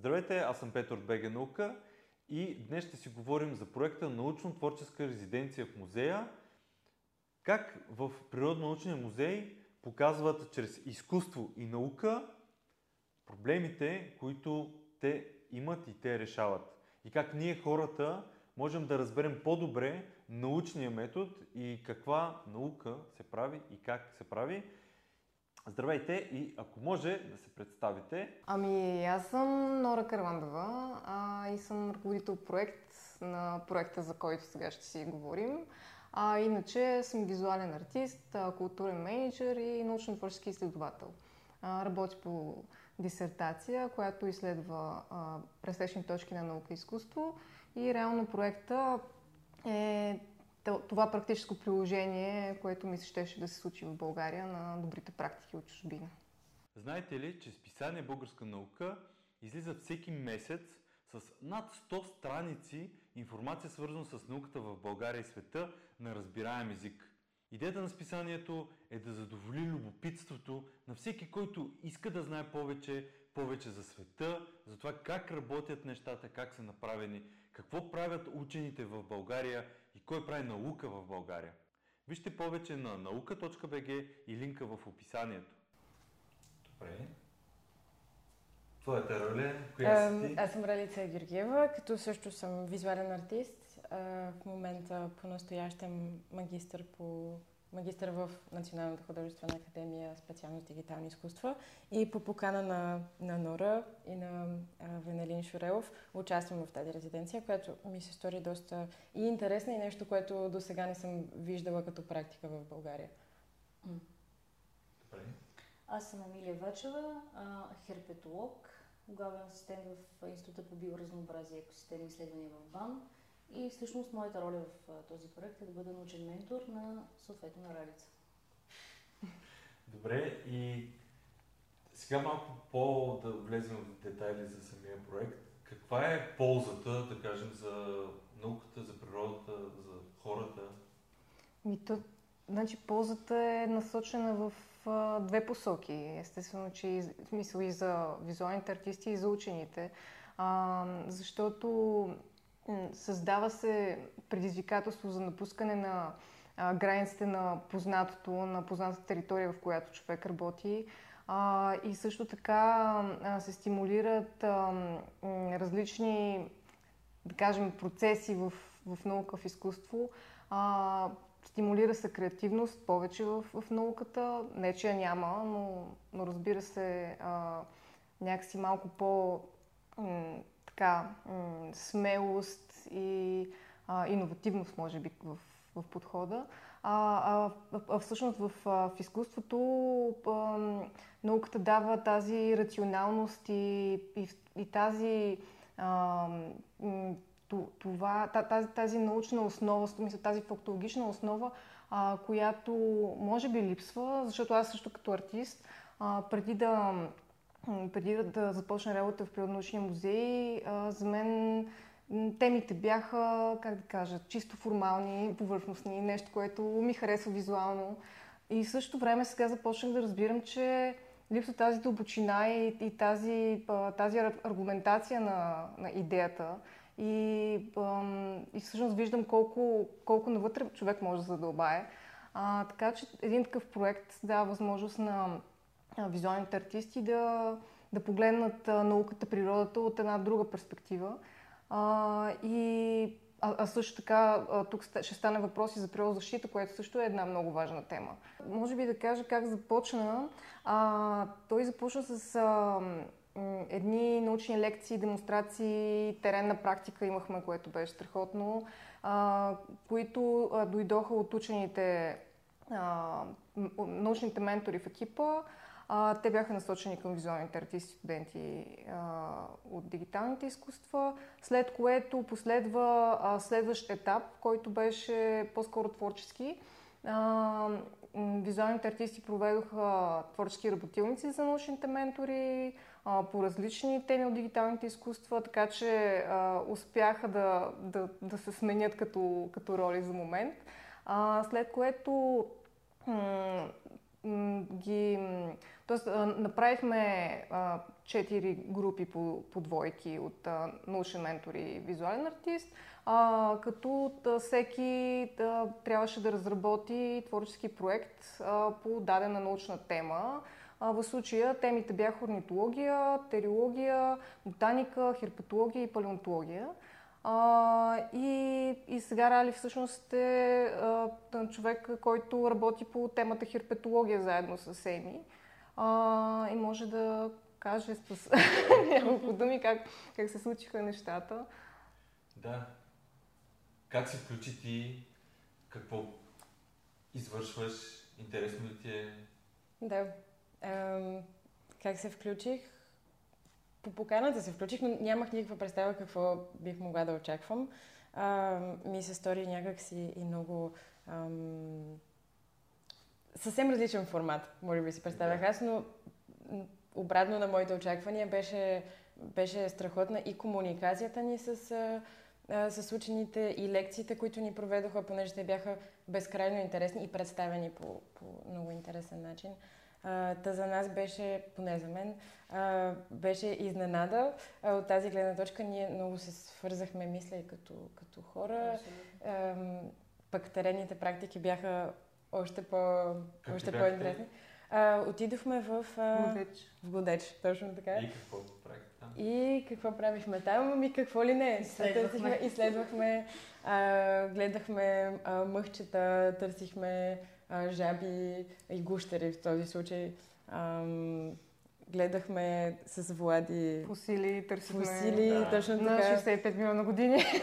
Здравейте, аз съм Петър от БГ Наука и днес ще си говорим за проекта Научно-творческа резиденция в музея. Как в Природно-научния музей показват чрез изкуство и наука проблемите, които те имат и те решават. И как ние хората можем да разберем по-добре научния метод и каква наука се прави и как се прави. Здравейте и ако може да се представите. Ами аз съм Нора Карвандова а, и съм ръководител проект на проекта, за който сега ще си говорим. А иначе съм визуален артист, културен менеджер и научно-творчески изследовател. А, работя по дисертация, която изследва пресечни точки на наука и изкуство и реално проекта е това практическо приложение, което ми се щеше да се случи в България на добрите практики от чужбина. Знаете ли, че списание Българска наука излиза всеки месец с над 100 страници информация свързана с науката в България и света на разбираем език. Идеята на списанието е да задоволи любопитството на всеки, който иска да знае повече, повече за света, за това как работят нещата, как са направени, какво правят учените в България и кой прави наука в България. Вижте повече на nauka.bg и линка в описанието. Добре. Твоята роля? Коя си ти? Аз съм Ралица Георгиева, като също съм визуален артист. В момента по-настоящем магистър по магистър в Националната художествена академия специалност дигитални изкуства и по покана на, на Нора и на а, Венелин Шурелов участвам в тази резиденция, която ми се стори доста и интересна и нещо, което до сега не съм виждала като практика в България. Добре. Аз съм Емилия Вачева, херпетолог, главен асистент в Института по биоразнообразие и екосистеми изследвания в БАН и всъщност моята роля в този проект е да бъда научен ментор на съответно на Ралица. Добре, и сега малко по да влезем в детайли за самия проект. Каква е ползата, да кажем, за науката, за природата, за хората? Ми, то, значи, ползата е насочена в а, две посоки. Естествено, че и, в смисъл и за визуалните артисти, и за учените. А, защото Създава се предизвикателство за напускане на а, границите на познатото, на познатата територия, в която човек работи. А, и също така а, се стимулират а, различни, да кажем, процеси в, в наука, в изкуство. А, стимулира се креативност повече в, в науката. Не, че я няма, но, но разбира се, а, някакси малко по така, м- смелост и а, иновативност, може би, в, в подхода. А, а, а всъщност в, в изкуството а, науката дава тази рационалност и, и, и тази, а, това, тази, тази научна основа, тази фактологична основа, а, която може би липсва, защото аз също като артист, а, преди да преди да започна работа в Природнаучния музей, за мен темите бяха, как да кажа, чисто формални, повърхностни, нещо, което ми харесва визуално. И в същото време сега започнах да разбирам, че липсва тази дълбочина и, и тази, тази аргументация на, на идеята. И, и всъщност виждам колко, колко навътре човек може да задълбае. А, така че един такъв проект дава възможност на визуалните артисти да, да погледнат науката, природата от една друга перспектива. А, и а, а също така, тук ще стане въпроси за природозащита, което също е една много важна тема. Може би да кажа как започна. А, той започна с а, едни научни лекции, демонстрации, теренна практика имахме, което беше страхотно, а, които а, дойдоха от учените, а, научните ментори в екипа, а, те бяха насочени към визуалните артисти, студенти а, от дигиталните изкуства, след което последва а, следващ етап, който беше по-скоро творчески. А, визуалните артисти проведоха творчески работилници за научните ментори а, по различни теми от дигиталните изкуства, така че а, успяха да, да, да се сменят като, като роли за момент. А, след което м- ги Тоест, направихме четири групи по, по двойки от научен ментор и визуален артист, а, като да, всеки да, трябваше да разработи творчески проект а, по дадена научна тема. А, в случая темите бяха орнитология, териология, ботаника, херпетология и палеонтология. А, и, и сега Рали всъщност е а, човек, който работи по темата херпетология заедно с Еми. А, и може да каже с няколко думи как, как се случиха нещата. Да. Как се включи ти? Какво извършваш? Интересно ли ти е? Да. Ам, как се включих? По поканата се включих, но нямах никаква представа какво бих могла да очаквам. А, ми се стори някакси и много... Ам, съвсем различен формат, може би си представях аз, но обратно на моите очаквания беше, беше страхотна и комуникацията ни с, а, с учените и лекциите, които ни проведоха, понеже те бяха безкрайно интересни и представени по, по много интересен начин. А, та за нас беше, поне за мен, а, беше изненада. А, от тази гледна точка ние много се свързахме, мисля, и като, като хора. А, пък терените практики бяха още, по, още по-интересни. А, отидохме в... А, Годеч. В Годеч, точно така. И какво правихте там? И какво правихме там? Ами какво ли не? Изследвахме. Изследвахме, а, гледахме а, мъхчета, търсихме а, жаби и гущери в този случай. Ам, гледахме с Влади Фусили, търсихме фусили, Да. точно на така. 65 милиона години.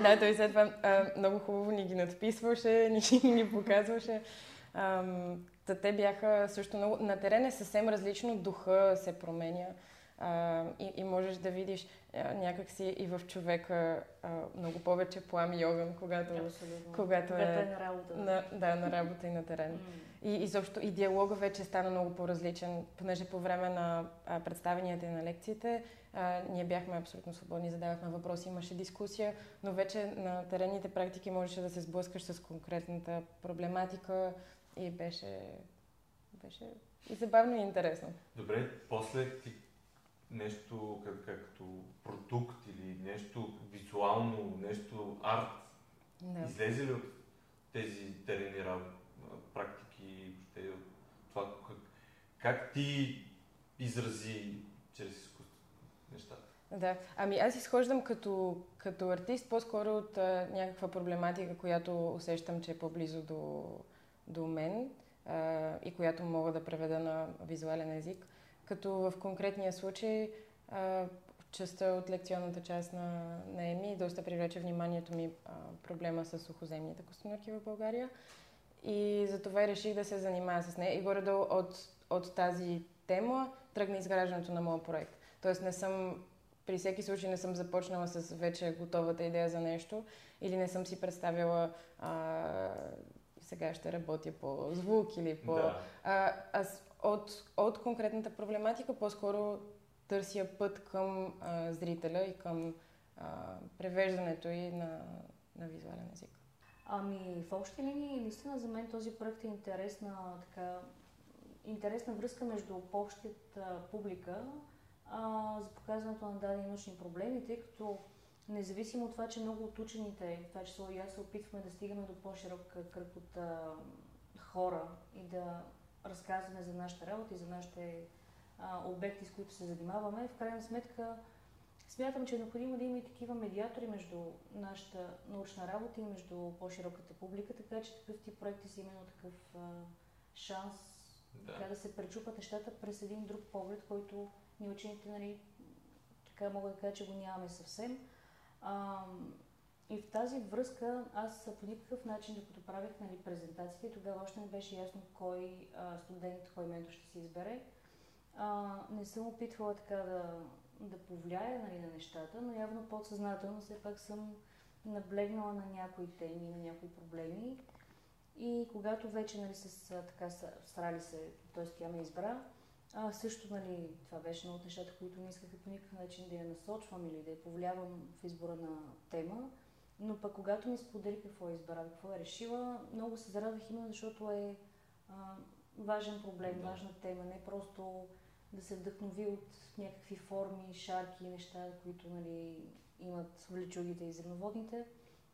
Да, той след това а, много хубаво ни ги надписваше, ни, ни показваше. Та те бяха също много... На терен е съвсем различно, духа се променя. А, и, и можеш да видиш а, някакси и в човека а, много повече плам и огън, когато, Абсолютно. когато Когато е е на работа. на, да, на работа и на терен. М. И изобщо и диалога вече стана много по-различен, понеже по време на а, представенията и на лекциите а, ние бяхме абсолютно свободни, задавахме въпроси, имаше дискусия, но вече на теренните практики можеше да се сблъскаш с конкретната проблематика и беше, беше и забавно и интересно. Добре, после ти нещо как, както продукт или нещо визуално, нещо арт, Да. излезе ли от тези терени практики, въобще от това как, как ти изрази чрез изкуство нещата? Да, ами аз изхождам като, като артист по-скоро от а, някаква проблематика, която усещам, че е по-близо до, до мен а, и която мога да преведа на визуален език. Като в конкретния случай а, частта от лекционната част на, на ЕМИ доста привлече вниманието ми а, проблема с сухоземните костенурки в България. И затова и реших да се занимая с нея. И горе-долу от, от тази тема тръгна изграждането на моят проект. Тоест не съм при всеки случай не съм започнала с вече готовата идея за нещо или не съм си представила а, сега ще работя по звук или по... Да. А, аз от, от конкретната проблематика по-скоро търся път към а, зрителя и към а, превеждането и на, на визуален език. Ами, в общи линии, наистина за мен този проект е интересна, така, интересна връзка между общата публика а, за показването на дадени научни проблеми, тъй като независимо от това, че много от учените, в това число и аз се опитваме да стигаме до по-широк кръг от а, хора и да разказваме за нашата работа и за нашите а, обекти, с които се занимаваме, в крайна сметка Смятам, че е необходимо да има и такива медиатори между нашата научна работа и между по-широката публика, така че такъв тип проекти са именно такъв а, шанс Да. така да се пречупат нещата през един друг поглед, който ние учените, нали, така мога да кажа, че го нямаме съвсем. А, и в тази връзка аз по никакъв начин, докато правих нали, презентациите, тогава още не беше ясно кой а, студент, кой ментор ще се избере. А, не съм опитвала така да, да повлияя нали, на нещата, но явно подсъзнателно все пак съм наблегнала на някои теми, на някои проблеми. И когато вече нали, с, така, срали се, т.е. тя ме избра, а, също нали, това беше едно от нещата, които не исках по никакъв начин да я насочвам или да я повлиявам в избора на тема. Но пък когато ми сподели какво е избрала, какво е решила, много се зарадвах именно защото е а, важен проблем, Да. важна тема, не просто да се вдъхнови от някакви форми, шарки, неща, които нали, имат влечугите и земноводните,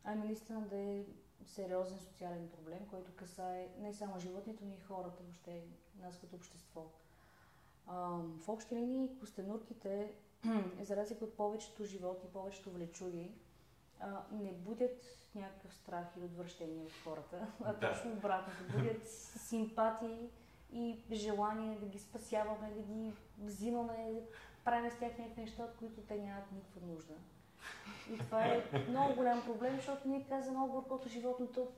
ами наистина да е сериозен социален проблем, който касае не само животните, но и хората, въобще нас като общество. А, в общи линии костенурките, за разлика от повечето животни, повечето влечуги, а, не будят някакъв страх или отвращение от хората, а Да. точно обратното. Будят симпатии и желание да ги спасяваме, да ги взимаме, да правим с тях някакви неща, от които те нямат никаква нужда. И това е много голям проблем, защото ние казваме много горкото животното,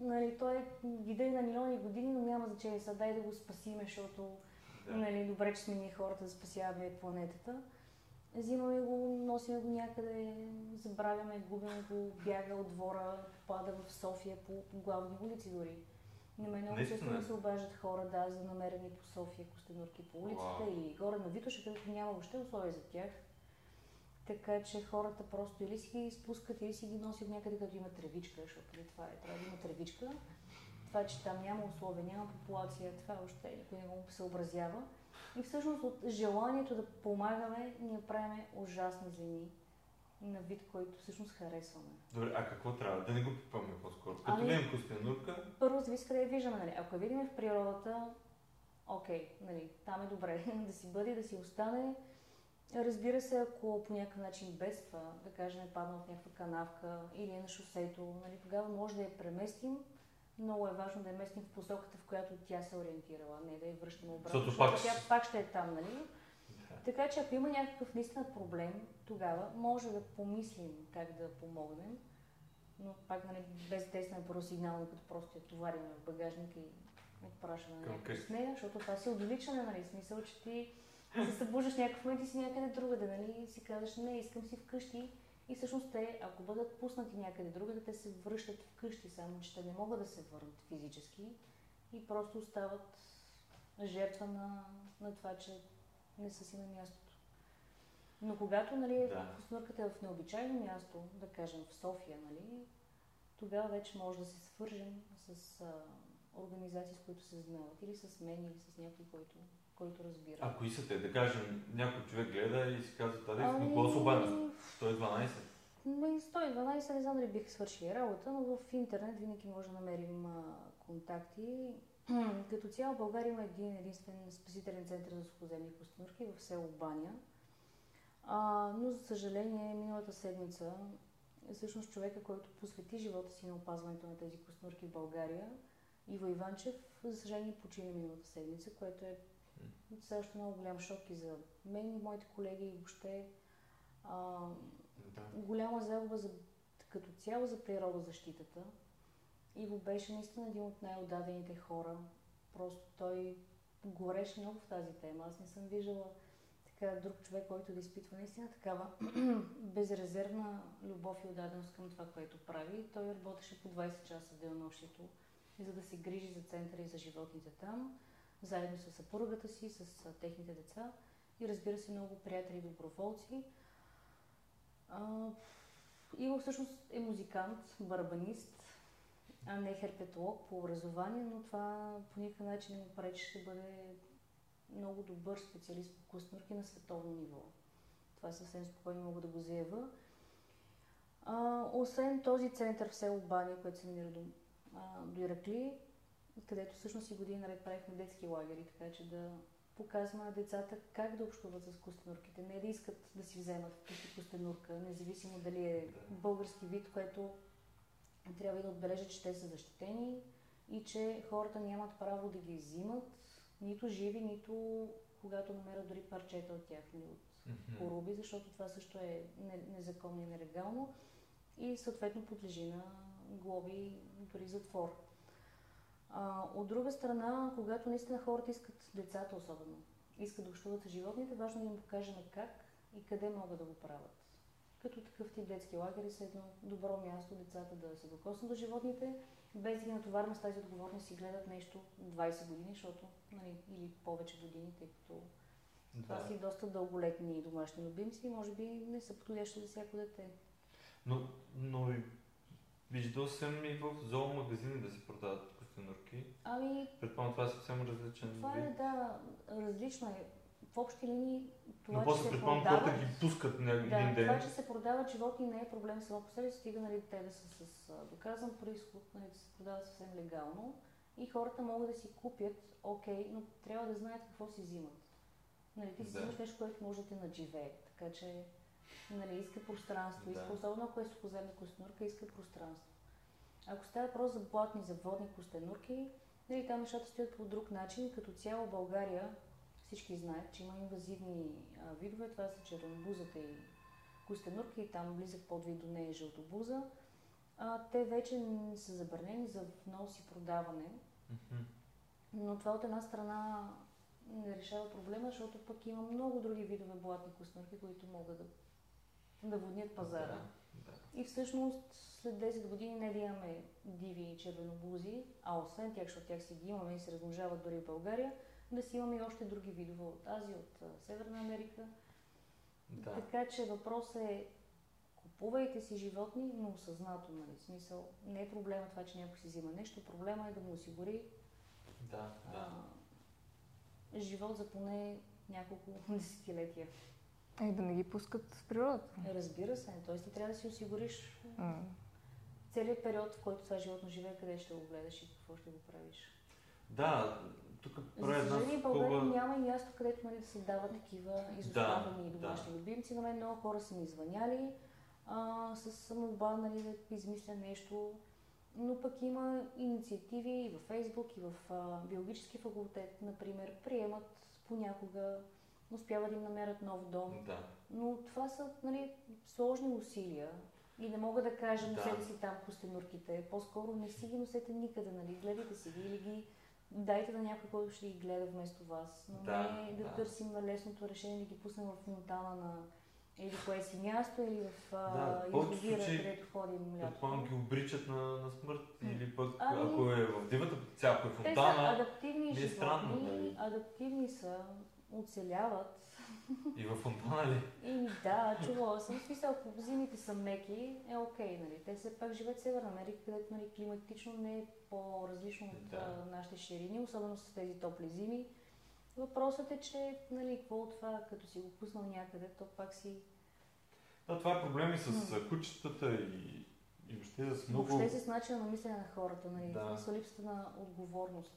нали, той е вида и на милиони години, но няма значение сега, дай да го спасиме, защото Да. нали, добре, че сме ние хората да спасяваме планетата. Взимаме го, носиме го някъде, забравяме, губим го, бяга от двора, пада в София по, главни улици дори. На мен много често ми се обаждат хора, да, за намерени по София костенурки по улицата Вау. и горе на Витоша, където няма въобще условия за тях. Така че хората просто или си ги спускат, или си ги носят някъде, където има тревичка, защото това е, трябва да има тревичка. Това, че там няма условия, няма популация, това въобще никой не го съобразява. И всъщност от желанието да помагаме, ние правим ужасни злини на вид, който всъщност харесваме. Добре, а какво трябва? Да не го пипаме по-скоро. Като Ами- видим костенурка, Първо зависи къде я виждаме. Нали? Ако я видим в природата, окей, нали, там е добре да си бъде, да си остане. Разбира се, ако по някакъв начин бедства, да кажем, е паднал в някаква канавка или е на шосето, нали, тогава може да я преместим. Много е важно да я местим в посоката, в която тя се е ориентирала, не да я връщаме обратно. Защото пак тя пак ще е там, нали? да. Така че ако има някакъв наистина проблем, тогава може да помислим как да помогнем, но пак нали, без тесна първо сигнално, като просто я товарим в багажника и някакъв къщи. с нея, защото това си отвличане, нали, смисъл, че ти се събуждаш някакъв момент и си някъде другаде, нали, и си казваш, не, искам си вкъщи. И всъщност те, ако бъдат пуснати някъде другаде, те се връщат вкъщи, само че те не могат да се върнат физически и просто остават жертва на, на това, че не са си на мястото. Но когато нали, Да. костенурката е в необичайно място, да кажем в София, нали, тогава вече може да се свържем с а, организации, с които се занимават, или с мен, или с някой, който, който разбира. А кои са те? Да кажем, някой човек гледа и си казва, тази ами... какво се обадя? 112. Ами, 112 не знам дали биха свършили работа, но в интернет винаги може да намерим контакти. Като цяло България има един единствен спасителен център за сухоземни костенурки в село Баня. А, но за съжаление миналата седмица всъщност човека, който посвети живота си на опазването на тези костенурки в България, Иво Иванчев, за съжаление почина миналата седмица, което е още много голям шок и за мен и моите колеги и въобще а, Да. голяма загуба за, като цяло за природозащитата. Иво беше наистина един от най-отдадените хора. Просто той гореше много в тази тема. Аз не съм виждала така друг човек, който да изпитва наистина такава безрезервна любов и отдаденост към това, което прави. Той работеше по 20 часа денонощието, за да се грижи за центъра и за животните там, заедно с съпругата си, с техните деца и разбира се много приятели и доброволци. А, Иво всъщност е музикант, барабанист, а не херпетолог по образование, но това по никакъв начин не му пречи, ще бъде много добър специалист по костнурки на световно ниво. Това съвсем спокойно мога да го заявя. А, освен този център в село Баня, който се намира до, а, до Иракли, където всъщност и години наред правихме детски лагери, така че да показваме на децата как да общуват с костенурките. Не да искат да си вземат вкъщи костенурка, независимо дали е български вид, което трябва да отбележа, че те са защитени и че хората нямат право да ги взимат, нито живи, нито когато намерят дори парчета от тях или от Мгм. поруби, защото това също е не- незаконно и нелегално и съответно подлежи на глоби, дори затвор. А, от друга страна, когато наистина хората искат, децата особено, искат да общуват с животните, важно е да им покажем как и къде могат да го правят. Като такъв тип детски лагери са едно добро място децата да се докоснат до животните, без да ги натоварваме с тази отговорност и гледат нещо 20 години, защото, нали, или повече години, тъй като това Да. си доста дълголетни домашни любимци и може би не са подходящи за всяко дете. Но, но виждал съм и в зоомагазини да се продават костенурки. Ами, Предполагам, това е съвсем различен това е, да, различно е. В общи линии това, Но че после се предполагам, продават... хората ги пускат на един Да, ден. това, че се продават животни не е проблем само по себе стига нали, те да са с доказан происход, нали, да се продават съвсем легално и хората могат да си купят, окей, но трябва да знаят какво си взимат. Нали, ти си Да. взимаш нещо, което може да те надживее, така че нали, иска пространство, иска, Да. особено ако е сухоземна костенурка, иска пространство. Ако става въпрос за блатни, за водни костенурки, нали, там нещата стоят по друг начин. Като цяло България всички знаят, че има инвазивни а, видове. Това са чернобузата и костенурки, и там близък подвид до нея е жълтобуза. А, те вече са забранени за внос и продаване, но това от една страна не решава проблема, защото пък има много други видове блатни костенурки, които могат да, да воднят пазара. Да, да. И всъщност след 10 години не да имаме диви червенобузи, а освен тях, защото тях си ги имаме и се размножават дори в България, да си имаме и още други видове от Азия, от Северна Америка. Да. Така че въпросът е купувайте си животни, но осъзнато, нали? Смисъл, не е проблема това, че някой си взима нещо, проблема е да му осигури Да, да. а, живот за поне няколко десетилетия. И да не ги пускат в природата. Е, разбира се, т.е. ти трябва да си осигуриш М. целият период, в който това животно живее, къде ще го гледаш и какво ще го правиш. Да, тук За правя една съжаление, в България скоба. няма и място, където нали, да се дават такива изоставени домашни любимци. На мен много хора са ми звъняли а, с молба нали, да измисля нещо. Но пък има инициативи и във Фейсбук, и в а, биологически факултет, например, приемат понякога, успяват да им намерят нов дом. Да. Но това са нали, сложни усилия. И не мога да кажа, Да. носете си там костенурките. По-скоро не си ги носете никъде, нали? Гледайте си ги или ги дайте на някой, който ще ги гледа вместо вас. Но Да, не да, да. търсим на лесното решение да ги пуснем в фонтана на или кое си място, или в Да, а, в повечето язовира, случаи, където ходим Предполагам лято. ги обричат на, на смърт или пък Ами- ако е в дивата ако е фонтана адаптивни е странно, нали? адаптивни са, оцеляват. и в фонтана ли? И да, чувала съм. Смисъл, ако зимите са меки, е окей, нали? Те все пак живеят в Северна Америка, където нали, климатично не е по-различно от Да. нашите ширини, особено с тези топли зими. Въпросът е, че, нали, какво от това, като си го пуснал някъде, то пак си... Да, това е проблеми с а, кучетата и, и въобще с много... Въобще с начина на мислене на хората, нали? Да. Смисъл липсата на отговорност.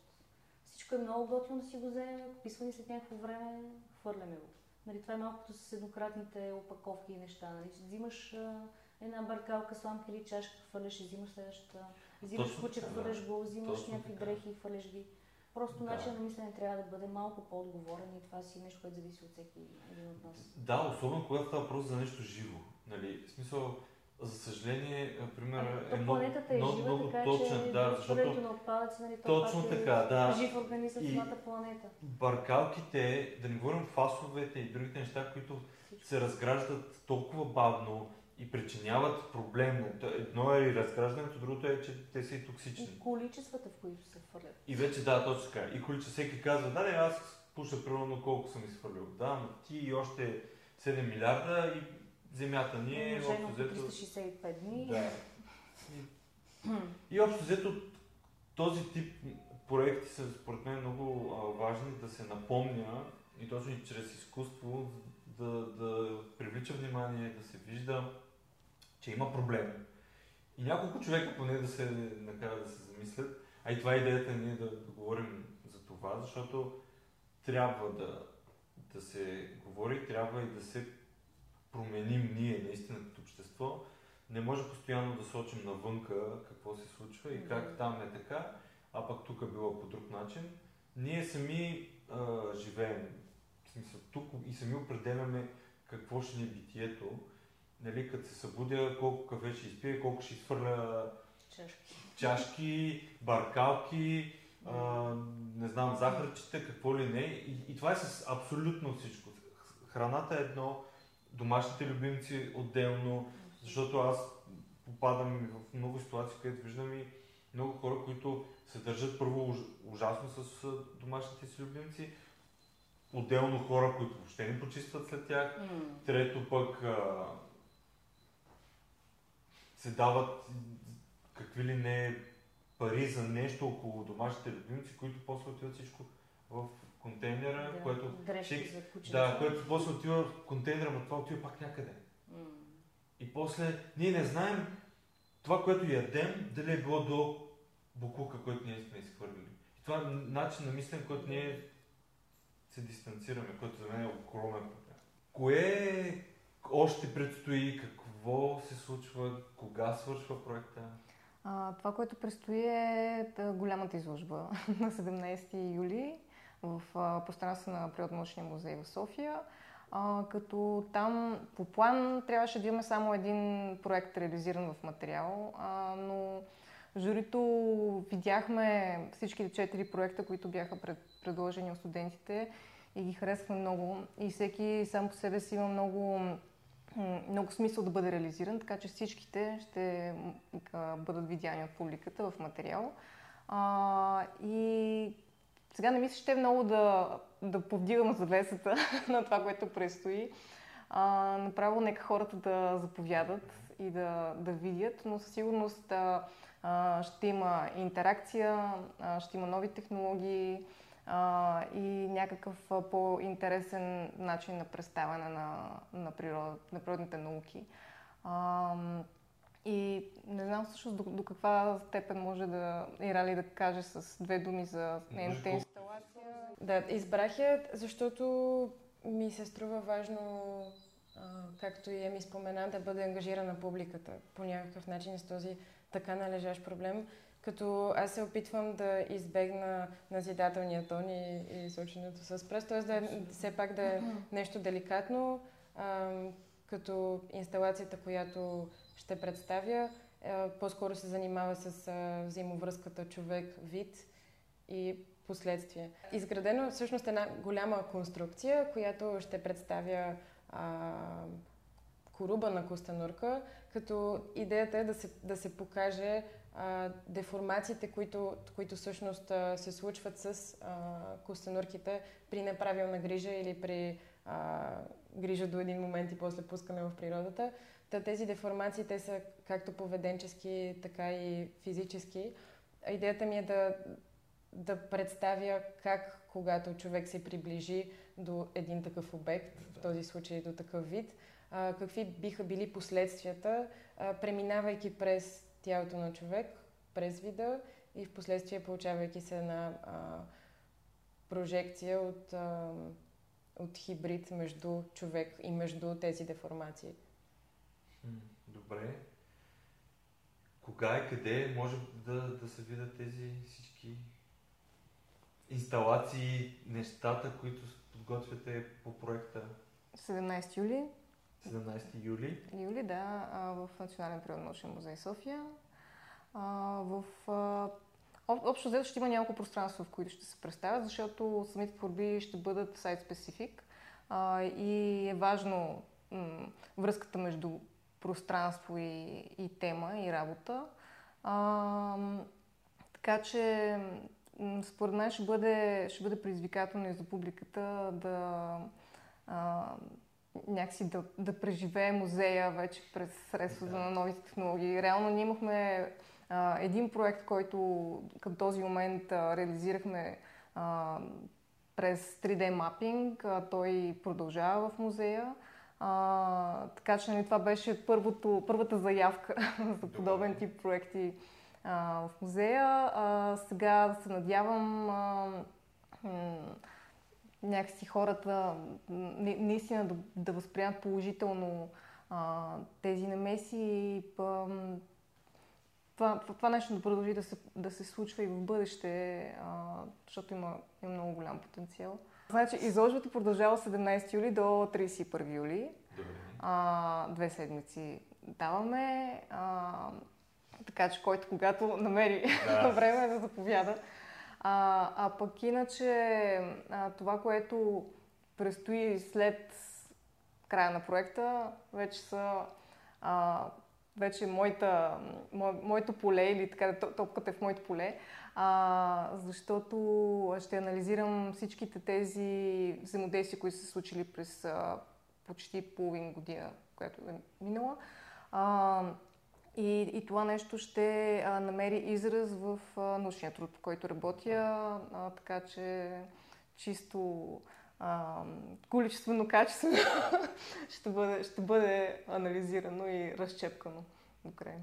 Всичко е много готино да си го вземем, писва ни след някакво време, хвърляме го. Нали, това е малкото с еднократните опаковки и неща. Нали? Взимаш а, една бъркалка, сламка или чашка, хвърляш и взимаш следващата. Взимаш куче, хвърляш го, взимаш Точно някакви така. дрехи, хвърляш ги. Просто Да. начинът на мислене трябва да бъде малко по-отговорен и това си е нещо, което зависи от всеки един от нас. Да, особено когато става въпрос за нещо живо. Нали? В смисъл, за съжаление, а, пример е много, е много, жива, много така точен, че да, защото на отпадъци, нали, то точно е така, да. жив организъм И- самата планета. баркалките, да не говорим фасовете и другите неща, които Всичко. се разграждат толкова бавно и причиняват проблем. Едно е и разграждането, другото е, че те са и токсични. И количествата, в които се хвърлят. И вече да, точно така. И количество всеки казва, да, не, аз пуша примерно колко съм изхвърлил. Да, но ти и още 7 милиарда и земята ни е общо взето... 365 дни. Да. И, и общо взето този тип проекти са според мен много а, важни да се напомня и точно и чрез изкуство да, да привлича внимание, да се вижда, че има проблем. И няколко човека поне да се накара да се замислят. А и това е идеята ние да, да говорим за това, защото трябва да, да се говори, трябва и да се променим ние наистина като общество. Не може постоянно да сочим навънка какво се случва и как там е така, а пък тук е било по друг начин. Ние сами а, живеем, в смисъл тук и сами определяме какво ще ни е битието. Нали, като се събудя, колко кафе ще изпия, колко ще изхвърля Чашки. чашки, баркалки, а, не знам, захарчета, какво ли не. И, и това е с абсолютно всичко. Храната е едно, домашните любимци отделно, защото аз попадам в много ситуации, където виждам и много хора, които се държат първо уж, ужасно с домашните си любимци, отделно хора, които въобще не почистват след тях. Трето пък а, се дават какви ли не пари за нещо около домашните любимци, които после отиват всичко в контейнера, Да, което... дрежки кученца. Да, което после отива в контейнера, но това отива пак някъде. И после ние не знаем това, което ядем, дали е било до буклука, който ние сме изхвърлили. И това е начин на мислене, който ние се дистанцираме, който за мен е огромен проблем. Кое още предстои, какво се случва, кога свършва проекта? А, това, което предстои е та, голямата изложба на 17 юли в пространство на Природно-научния музей в София. А, като там по план трябваше да имаме само един проект реализиран в материал, а, но журито видяхме всичките четири проекта, които бяха пред, предложени от студентите и ги харесвахме много. И всеки сам по себе си има много много смисъл да бъде реализиран, така че всичките ще бъдат видяни от публиката в материал. А, и сега не мисля, ще е много да, да повдигам завесата на това, което предстои. А, направо нека хората да заповядат и да, да видят, но със сигурност а, а, ще има интеракция, а, ще има нови технологии а, и някакъв по-интересен начин на представяне на, на, природ, на природните науки. А, и не знам всъщност до, до каква степен може да Ирали да каже с две думи за нейната инсталация. Да, избрах я, защото ми се струва важно, а, както и Еми спомена, да бъде ангажирана публиката по някакъв начин с този така належащ проблем. Като аз се опитвам да избегна назидателния тон и, и соченето с пръст, т.е. да е, все пак да е нещо деликатно, а, като инсталацията, която ще представя, а, по-скоро се занимава с а, взаимовръзката човек-вид и последствие. Изградено всъщност е една голяма конструкция, която ще представя а, коруба на костенурка, като идеята е да се, да се покаже а, деформациите, които, които всъщност а, се случват с а, костенурките при неправилна грижа или при а, грижа до един момент и после пускане в природата. Та тези деформации, те са както поведенчески, така и физически. Идеята ми е да, да представя как, когато човек се приближи до един такъв обект, в този случай до такъв вид, а, какви биха били последствията, а, преминавайки през тялото на човек, през вида и в последствие получавайки се една а, прожекция от, а, от хибрид между човек и между тези деформации. Добре. Кога и къде може да, да се видят тези всички инсталации, нещата, които подготвяте по проекта 17 юли 17 юли? Юли, да, в Национален природно-научен музей София. В, общо взето ще има няколко пространства, в които ще се представят, защото самите творби ще бъдат сайт-специфик и е важно връзката между пространство и, и тема и работа. А, така че според мен ще бъде, ще бъде предизвикателно и за публиката да а, някакси да, да преживее музея вече през средствата Да. на новите технологии. Реално ние имахме а, един проект, който към този момент а, реализирахме а, през 3D мапинг. А, той продължава в музея. А, така че нали, това беше първото, първата заявка за подобен тип проекти а, в музея. А, сега се надявам а, м, някакси хората наистина да, да възприемат положително а, тези намеси и па, това, това нещо да продължи да се, да се случва и в бъдеще, а, защото има, има много голям потенциал. Значи, изложбата продължава от 17 юли до 31 юли. А, две седмици даваме. А, така че който когато намери Да. време да заповяда. А, а пък иначе а, това, което предстои след края на проекта, вече са а, вече моята, мо, моето поле или така топ- топката е в моето поле, а, защото ще анализирам всичките тези взаимодействия, които са случили през а, почти половин година, която е минала. А, И, и това нещо ще а, намери израз в а, научния труд, по който работя, а, така че чисто а, количествено, качествено ще, бъде, ще бъде анализирано и разчепкано до край.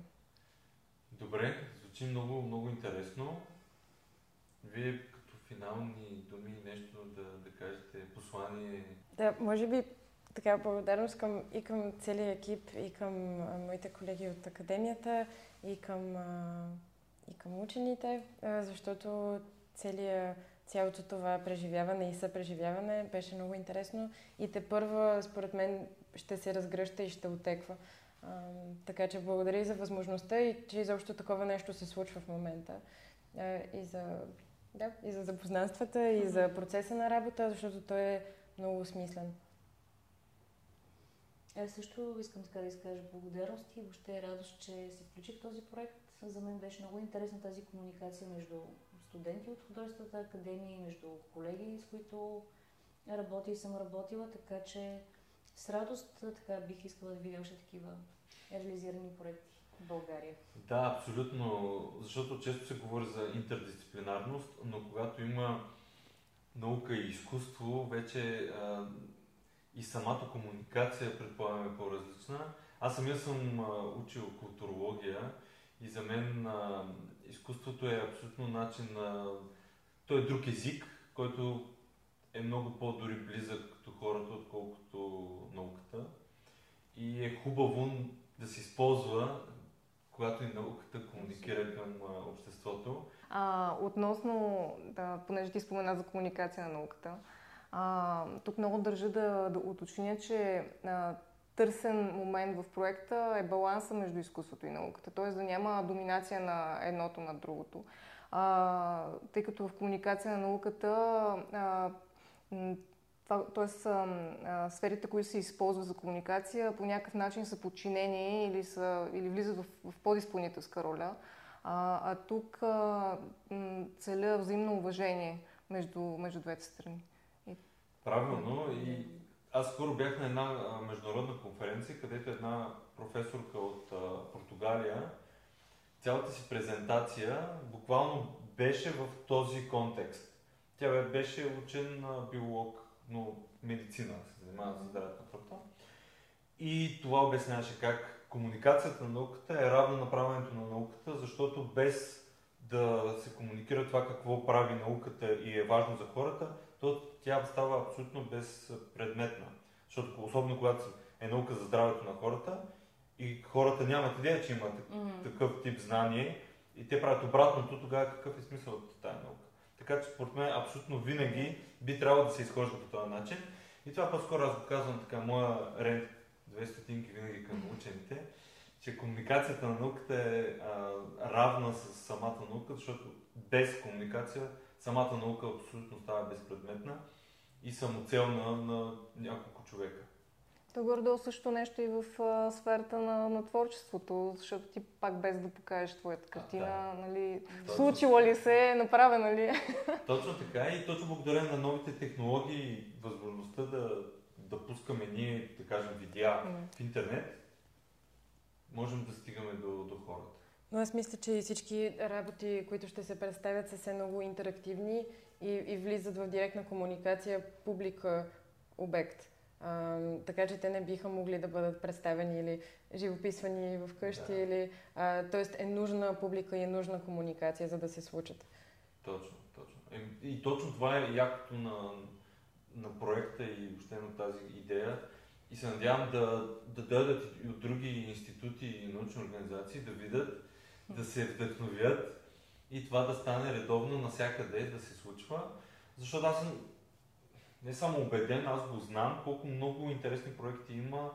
Добре, звучи много, много интересно. Вие като финални думи нещо да, да кажете, послание? Да, може би така благодарност към, и към целия екип, и към а, моите колеги от академията, и към, а, и към учените, а, защото целия, цялото това преживяване и съпреживяване беше много интересно и те първа, според мен, ще се разгръща и ще отеква. А, така че благодаря и за възможността и че изобщо такова нещо се случва в момента. И за да, и за запознанствата, и за процеса на работа, защото той е много смислен. Аз също искам така да изкажа благодарност и въобще радост, че се включи в този проект. За мен беше много интересна тази комуникация между студенти от художествената академия и между колеги, с които работя и съм работила, така че с радост така бих искала да видя още такива реализирани проекти България. Да, абсолютно, защото често се говори за интердисциплинарност, но когато има наука и изкуство, вече а, и самата комуникация, предполагам, е по-различна. Аз самия съм а, учил културология и за мен а, изкуството е абсолютно начин на... Той е друг език, който е много по-дори близък до хората, отколкото науката. И е хубаво да се използва, когато и науката комуникира към а, обществото. А, относно, да, понеже ти спомена за комуникация на науката, а, тук много държа да, да уточня, че а, търсен момент в проекта е баланса между изкуството и науката, т.е. да няма доминация на едното над другото. А, тъй като в комуникация на науката, а, т.е. сферите, които се използват за комуникация, по някакъв начин са подчинени или, са, или влизат в, в подизпълнителска роля. А, а тук а, целя взаимно уважение между, между двете страни. Правилно. И аз скоро бях на една международна конференция, където една професорка от а, Португалия, цялата си презентация буквално беше в този контекст. Тя беше учен биолог, но медицина се занимава с здравето на хората. И това обясняваше как комуникацията на науката е равна на правенето на науката, защото без да се комуникира това какво прави науката и е важно за хората, то тя става абсолютно безпредметна. Защото особено когато е наука за здравето на хората и хората нямат идея, че имат такъв тип знание и те правят обратното, тогава какъв е смисъл от тази наука. Така че според мен абсолютно винаги би трябвало да се изхожда по този начин. И това по-скоро аз го казвам така, моя рент, две стотинки винаги към учените, че комуникацията на науката е а, равна с самата наука, защото без комуникация самата наука абсолютно става безпредметна и самоцелна на няколко човека. То гордо също нещо и в а, сферата на, на творчеството, защото ти пак без да покажеш твоята картина, а, да. нали, точно. случила ли се, направена ли е. Точно така и точно благодарение на новите технологии и възможността да, да пускаме ние, да кажем, видеа mm. в интернет, можем да стигаме до, до хората. Но аз мисля, че всички работи, които ще се представят, са все много интерактивни и, и влизат в директна комуникация публика-обект. А, така че те не биха могли да бъдат представени или живописвани в къщи, да. или... А, тоест е нужна публика и е нужна комуникация, за да се случат. Точно, точно. И, и точно това е якото на, на проекта и въобще на тази идея. И се надявам да, да дадат и от други институти и научни организации да видят да се вдъхновят и това да стане редовно навсякъде, да се случва. Защото аз съм не само убеден, аз го знам колко много интересни проекти има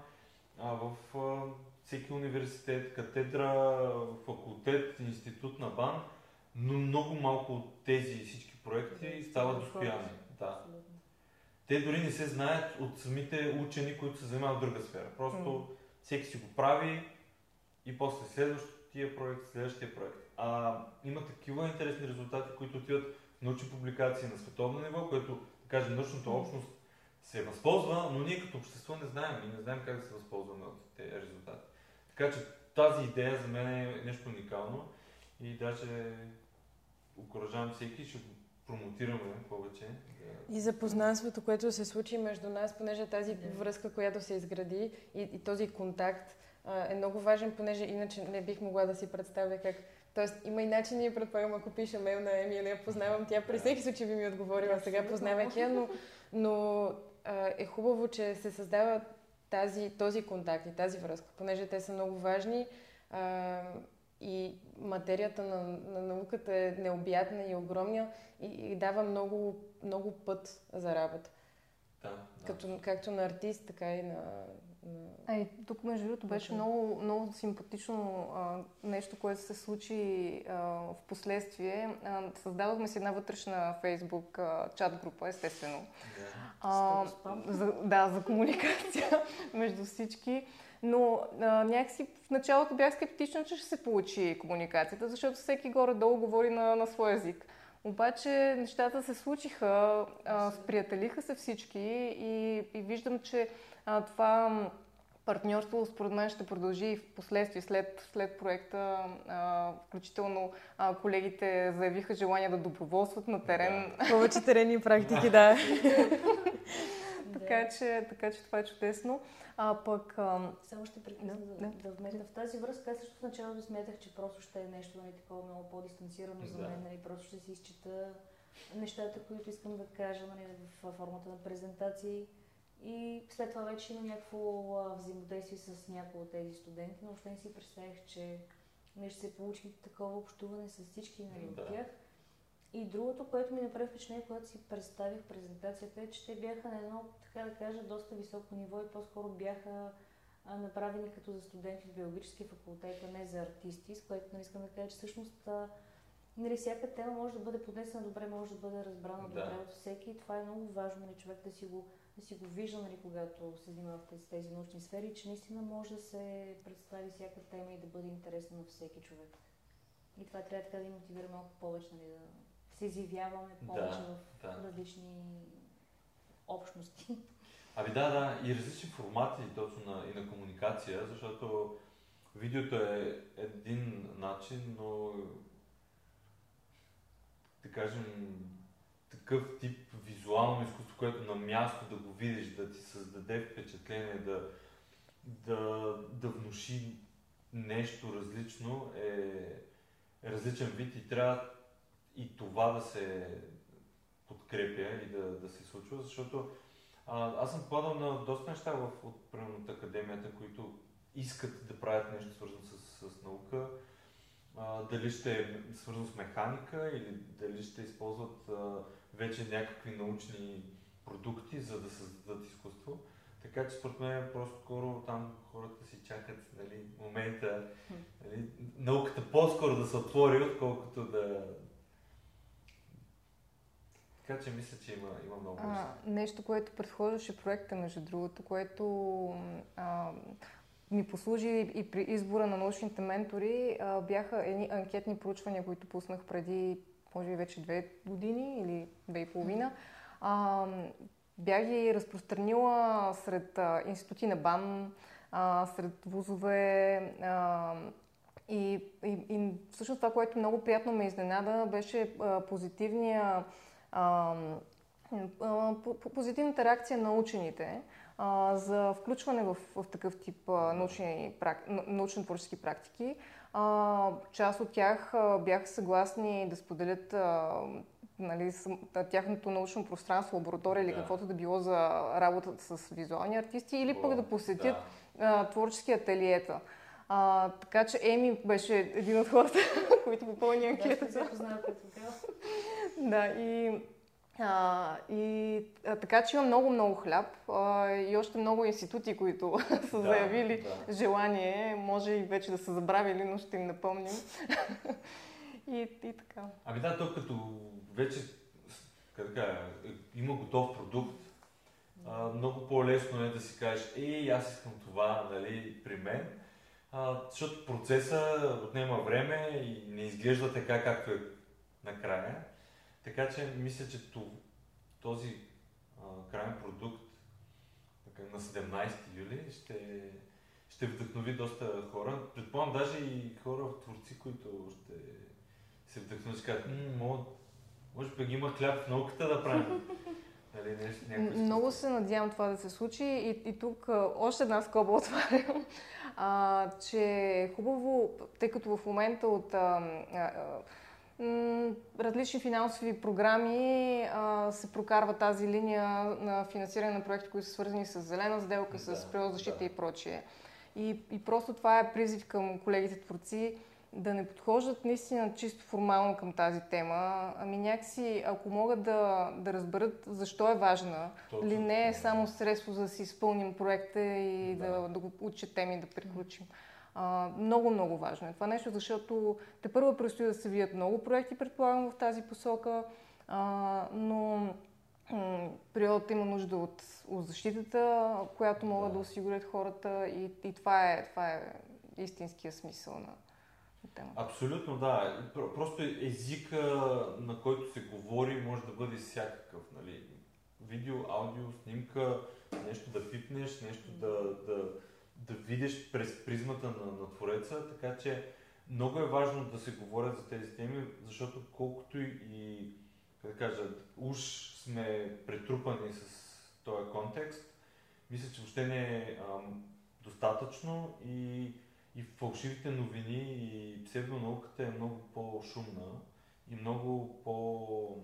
а, в а, всеки университет, катедра, факултет, институт на БАН, но много малко от тези всички проекти стават достоянни. Да. Те дори не се знаят от самите учени, които се занимават в друга сфера. Просто всеки си го прави и после следващото тия проект, следващия проект. А, има такива интересни резултати, които отиват в научни публикации на световно ниво, което, кажем, научната общност се възползва, но ние като общество не знаем и не знаем как да се възползваме от тези резултати. Така че тази идея за мен е нещо уникално и даже окоръжавам всеки, ще го промотираме повече. И запознанството, което се случи между нас, понеже тази връзка, която се изгради и, и този контакт а, е много важен, понеже иначе не бих могла да си представя как Тоест, има и начини, предполагам, ако пиша мейл на Емилия, познавам тя, при всеки случай би ми отговорила сега, познавайки я, но, но а, е хубаво, че се създава тази, този контакт и тази връзка, понеже те са много важни а, и материята на, на науката е необятна и огромна и, и дава много, много път за работа. Да, да. Като, както на артист, така и на, а и тук, между другото, беше много, много симпатично а, нещо, което се случи а, в последствие. А, създадохме си една вътрешна фейсбук а, чат група, естествено. Yeah. А, за, да, за комуникация между всички. Но а, някакси в началото бях скептична, че ще се получи комуникацията, защото всеки горе-долу говори на, на свой език. Обаче нещата се случиха, а, сприятелиха се всички и, и виждам, че а, това партньорство според мен ще продължи и в последствие след, след проекта. А, включително а, колегите заявиха желание да доброволстват на терен. Да. Повече терени практики, да. така, че, така че това е чудесно. А пък... А... Само ще прекъсна да, да, да вметна в тази връзка. Аз също в началото смятах, че просто ще е нещо нали, такова много по-дистанцирано да. за мен. Нали, просто ще си изчита нещата, които искам да кажа нали, в формата на презентации и след това вече има някакво взаимодействие с някои от тези студенти, но още не си представях, че не ще се получи такова общуване с всички нали, да. от тях. И другото, което ми направи впечатление, когато си представих презентацията, е, че те бяха на едно, така да кажа, доста високо ниво и по-скоро бяха направени като за студенти в биологически факултет, а не за артисти, с което нали, искам да кажа, че всъщност нали, всяка тема може да бъде поднесена добре, може да бъде разбрана да. добре от всеки и това е много важно, нали, човек да си го си го вижда, нали, когато се занимава в тези, научни сфери, че наистина може да се представи всяка тема и да бъде интересна на всеки човек. И това трябва така да ни мотивира малко повече, нали, да се изявяваме повече да, в да. различни общности. Ами да, да, и различни формати точно на, и на комуникация, защото видеото е един начин, но да кажем, такъв тип визуално изкуство, което на място да го видиш, да ти създаде впечатление, да, да, да внуши нещо различно е, различен вид и трябва и това да се подкрепя и да, да се случва, защото а, аз съм попадал на доста неща в, от, примерно, от академията, които искат да правят нещо свързано с, с наука, а, дали ще е свързано с механика или дали ще използват а, вече някакви научни продукти, за да създадат изкуство. Така че според мен просто скоро там хората си чакат нали, момента, нали, науката по-скоро да се отвори, отколкото да... Така че мисля, че има, има много а, Нещо, което предхождаше проекта, между другото, което а, ми послужи и при избора на научните ментори, а, бяха едни анкетни проучвания, които пуснах преди може би вече две години или две и половина. А, бях ги разпространила сред а, институти на БАН, а, сред вузове. А, и, и, и всъщност това, което много приятно ме изненада, беше а, позитивния, а, а, позитивната реакция на учените а, за включване в, в такъв тип а, научни, научно-творчески практики. А, част от тях а, бяха съгласни да споделят а, нали, тяхното научно пространство, лаборатория или да. каквото да било за работата с визуални артисти или О, пък да посетят да. А, творчески ателиета. А, така че Еми беше един от хората, които попълни анкетата. Да, да, и а, и а, така че има много-много хляб а, и още много институти, които са да, заявили да. желание. Може и вече да са забравили, но ще им напомним. и, и така. Ами да, то като вече как да има готов продукт, а, много по-лесно е да си кажеш, ей, аз искам това, нали, при мен. А, защото процеса отнема време и не изглежда така, както е накрая. Така че мисля, че този а, крайен продукт на 17 юли ще, ще вдъхнови доста хора. Предполагам даже и хора, творци, които ще се вдъхнат, ще кажат, може би ги има хляб в науката да правим. Нали, нещо, Много се надявам това да се случи и, и тук още една скоба отварям, а, че е хубаво, тъй като в момента от а, а, различни финансови програми а, се прокарва тази линия на финансиране на проекти, които са свързани с зелена сделка, да, с природозащита да. и прочие. И, и просто това е призив към колегите творци да не подхождат наистина чисто формално към тази тема, ами някакси, ако могат да, да разберат защо е важна, Точно. ли не е само средство за да си изпълним проекта и да, да, да го отчетем и да приключим. А, много, много важно е това нещо, защото те първо предстои да се вият много проекти, предполагам, в тази посока, но природата има нужда от, от защитата, която могат да, да осигурят хората и, и това, е, това е истинския смисъл на, тема. Абсолютно, да. Просто езика, на който се говори, може да бъде всякакъв. Нали? Видео, аудио, снимка, нещо да пипнеш, нещо да, да, да видиш през призмата на, на Твореца, така че много е важно да се говорят за тези теми, защото колкото и, как да кажа, уж сме претрупани с този контекст, мисля, че въобще не е ам, достатъчно и и фалшивите новини и псевдонауката е много по-шумна и много по...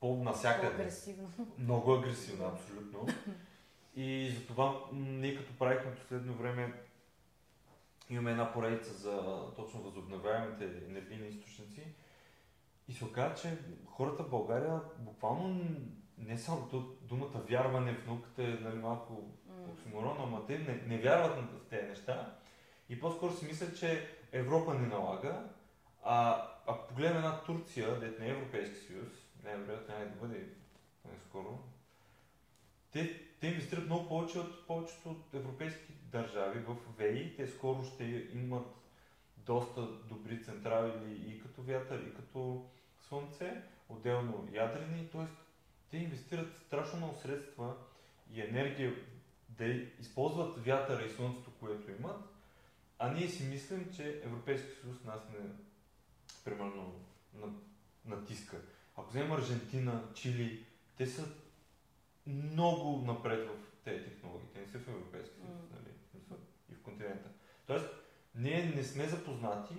по-насякъде. По-агресивно. Много агресивна, абсолютно. И затова ние като правихме последно време имаме една поредица за точно възобновяемите енергийни източници. И се оказа, че хората в България буквално не само думата вярване в науката е нали, малко оксиморон, ама те не, не вярват в тези неща. И по-скоро си мислят, че Европа не налага, а ако погледнем една Турция, дет не е Европейски съюз, най-вероятно няма да бъде скоро, те, те инвестират много повече от повечето от европейски държави в ВЕИ. Те скоро ще имат доста добри централи и като вятър, и като слънце, отделно ядрени, т.е. те инвестират страшно много средства и енергия да използват вятъра и слънцето, което имат, а ние си мислим, че Европейски съюз нас не, примерно, натиска. Ако вземем Аржентина, Чили, те са много напред в тези технологии. Те не са в Европейски съюз, mm. нали? и в континента. Тоест, ние не сме запознати,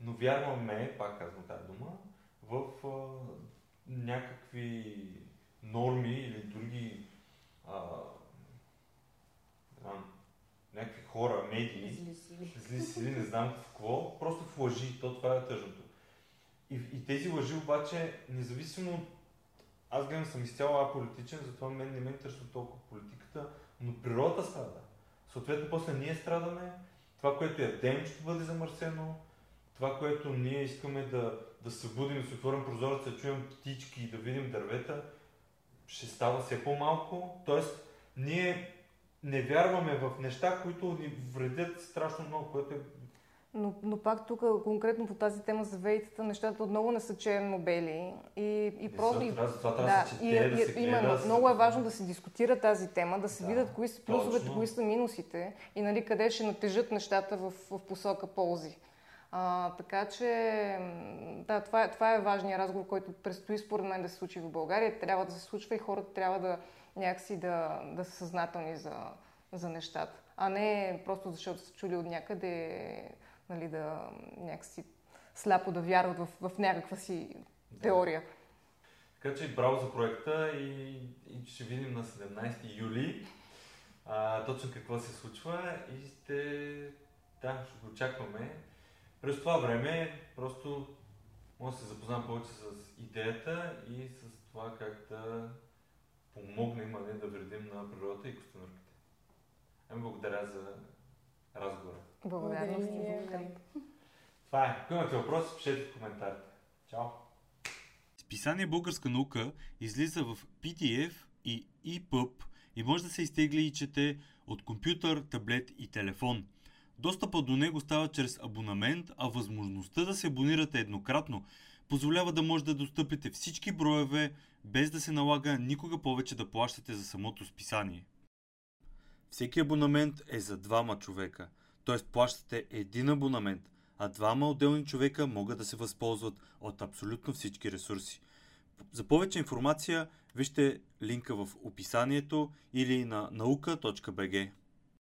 но вярваме, пак казвам тази дума, в а, някакви норми или други а, знам, някакви хора, медии, зли сили, зли сили не знам какво, просто в лъжи, то това е тъжното. И, и тези лъжи обаче, независимо от... Аз гледам съм изцяло аполитичен, затова мен не ме интересува толкова политиката, но природата страда. Съответно, после ние страдаме, това, което ядем, ще бъде замърсено, това, което ние искаме да, да се будим, да се отворим прозореца, да чуем птички и да видим дървета, ще става все по-малко. Тоест, ние не вярваме в неща, които ни вредят страшно много, което е но, но пак тук, конкретно по тази тема за вейтата, нещата отново не са черно-бели. И, и просто... И, да, чете, и, да се именно, гледа, много е важно да се дискутира тази тема, да се да, видят кои са плюсовете, кои са минусите и нали, къде ще натежат нещата в, в посока ползи. А, така че, да, това е, това е важният разговор, който предстои според мен да се случи в България. Трябва да се случва и хората трябва да някакси да, да са съзнателни за, за нещата, а не просто защото са чули от някъде нали, да някакси сляпо да вярват в, в някаква си теория. Да. Така че браво за проекта и, и ще видим на 17 юли а, точно какво се случва и ще, да, ще го очакваме. През това време просто може да се запознам повече с идеята и с това как да помогнем, а не да вредим на природата и костенурките. Ами благодаря за разговора. Благодаря ви. Това е. Ако имате въпроси, пишете в коментарите. Чао! Списание Българска наука излиза в PDF и EPUB и може да се изтегли и чете от компютър, таблет и телефон. Достъпът до него става чрез абонамент, а възможността да се абонирате еднократно позволява да може да достъпите всички броеве, без да се налага никога повече да плащате за самото списание. Всеки абонамент е за двама човека, т.е. плащате един абонамент, а двама отделни човека могат да се възползват от абсолютно всички ресурси. За повече информация вижте линка в описанието или на наука.bg.